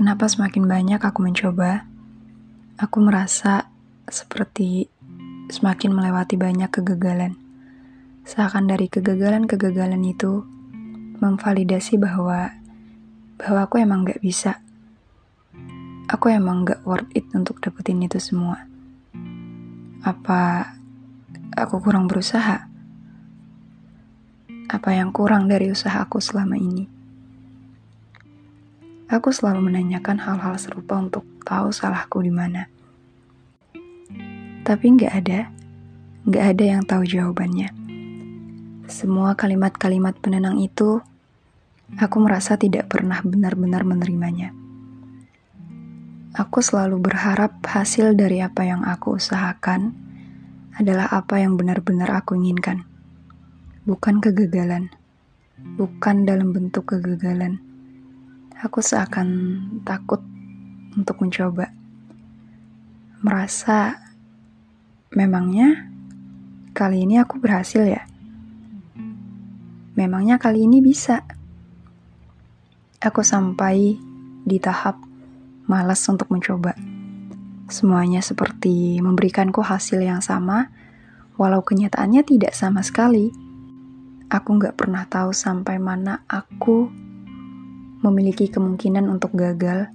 Kenapa semakin banyak aku mencoba, aku merasa seperti semakin melewati banyak kegagalan. Seakan dari kegagalan-kegagalan itu memvalidasi bahwa bahwa aku emang gak bisa. Aku emang gak worth it untuk dapetin itu semua. Apa aku kurang berusaha? Apa yang kurang dari usaha aku selama ini? Aku selalu menanyakan hal-hal serupa untuk tahu salahku di mana. Tapi nggak ada, nggak ada yang tahu jawabannya. Semua kalimat-kalimat penenang itu, aku merasa tidak pernah benar-benar menerimanya. Aku selalu berharap hasil dari apa yang aku usahakan adalah apa yang benar-benar aku inginkan bukan kegagalan, bukan dalam bentuk kegagalan. Aku seakan takut untuk mencoba, merasa memangnya kali ini aku berhasil ya. Memangnya kali ini bisa. Aku sampai di tahap malas untuk mencoba. Semuanya seperti memberikanku hasil yang sama, walau kenyataannya tidak sama sekali. Aku nggak pernah tahu sampai mana aku memiliki kemungkinan untuk gagal,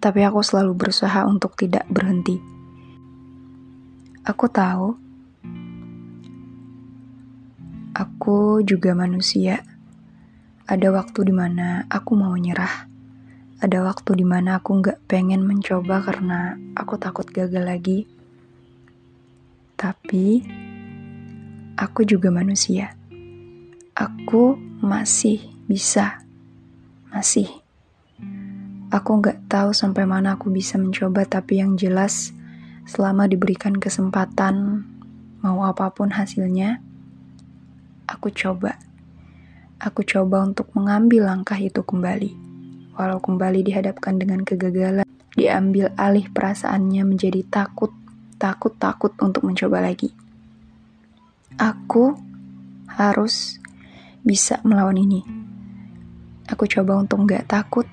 tapi aku selalu berusaha untuk tidak berhenti. Aku tahu, aku juga manusia. Ada waktu di mana aku mau nyerah. Ada waktu di mana aku nggak pengen mencoba karena aku takut gagal lagi. Tapi aku juga manusia. Aku masih bisa, masih. Aku nggak tahu sampai mana aku bisa mencoba, tapi yang jelas selama diberikan kesempatan, mau apa pun hasilnya, aku coba. Aku coba untuk mengambil langkah itu kembali. Walau kembali dihadapkan dengan kegagalan, diambil alih perasaannya menjadi takut, takut, takut untuk mencoba lagi. Aku harus bisa melawan ini. Aku coba untuk nggak takut.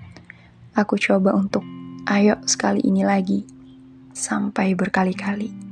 Aku coba untuk ayo sekali ini lagi. Sampai berkali-kali.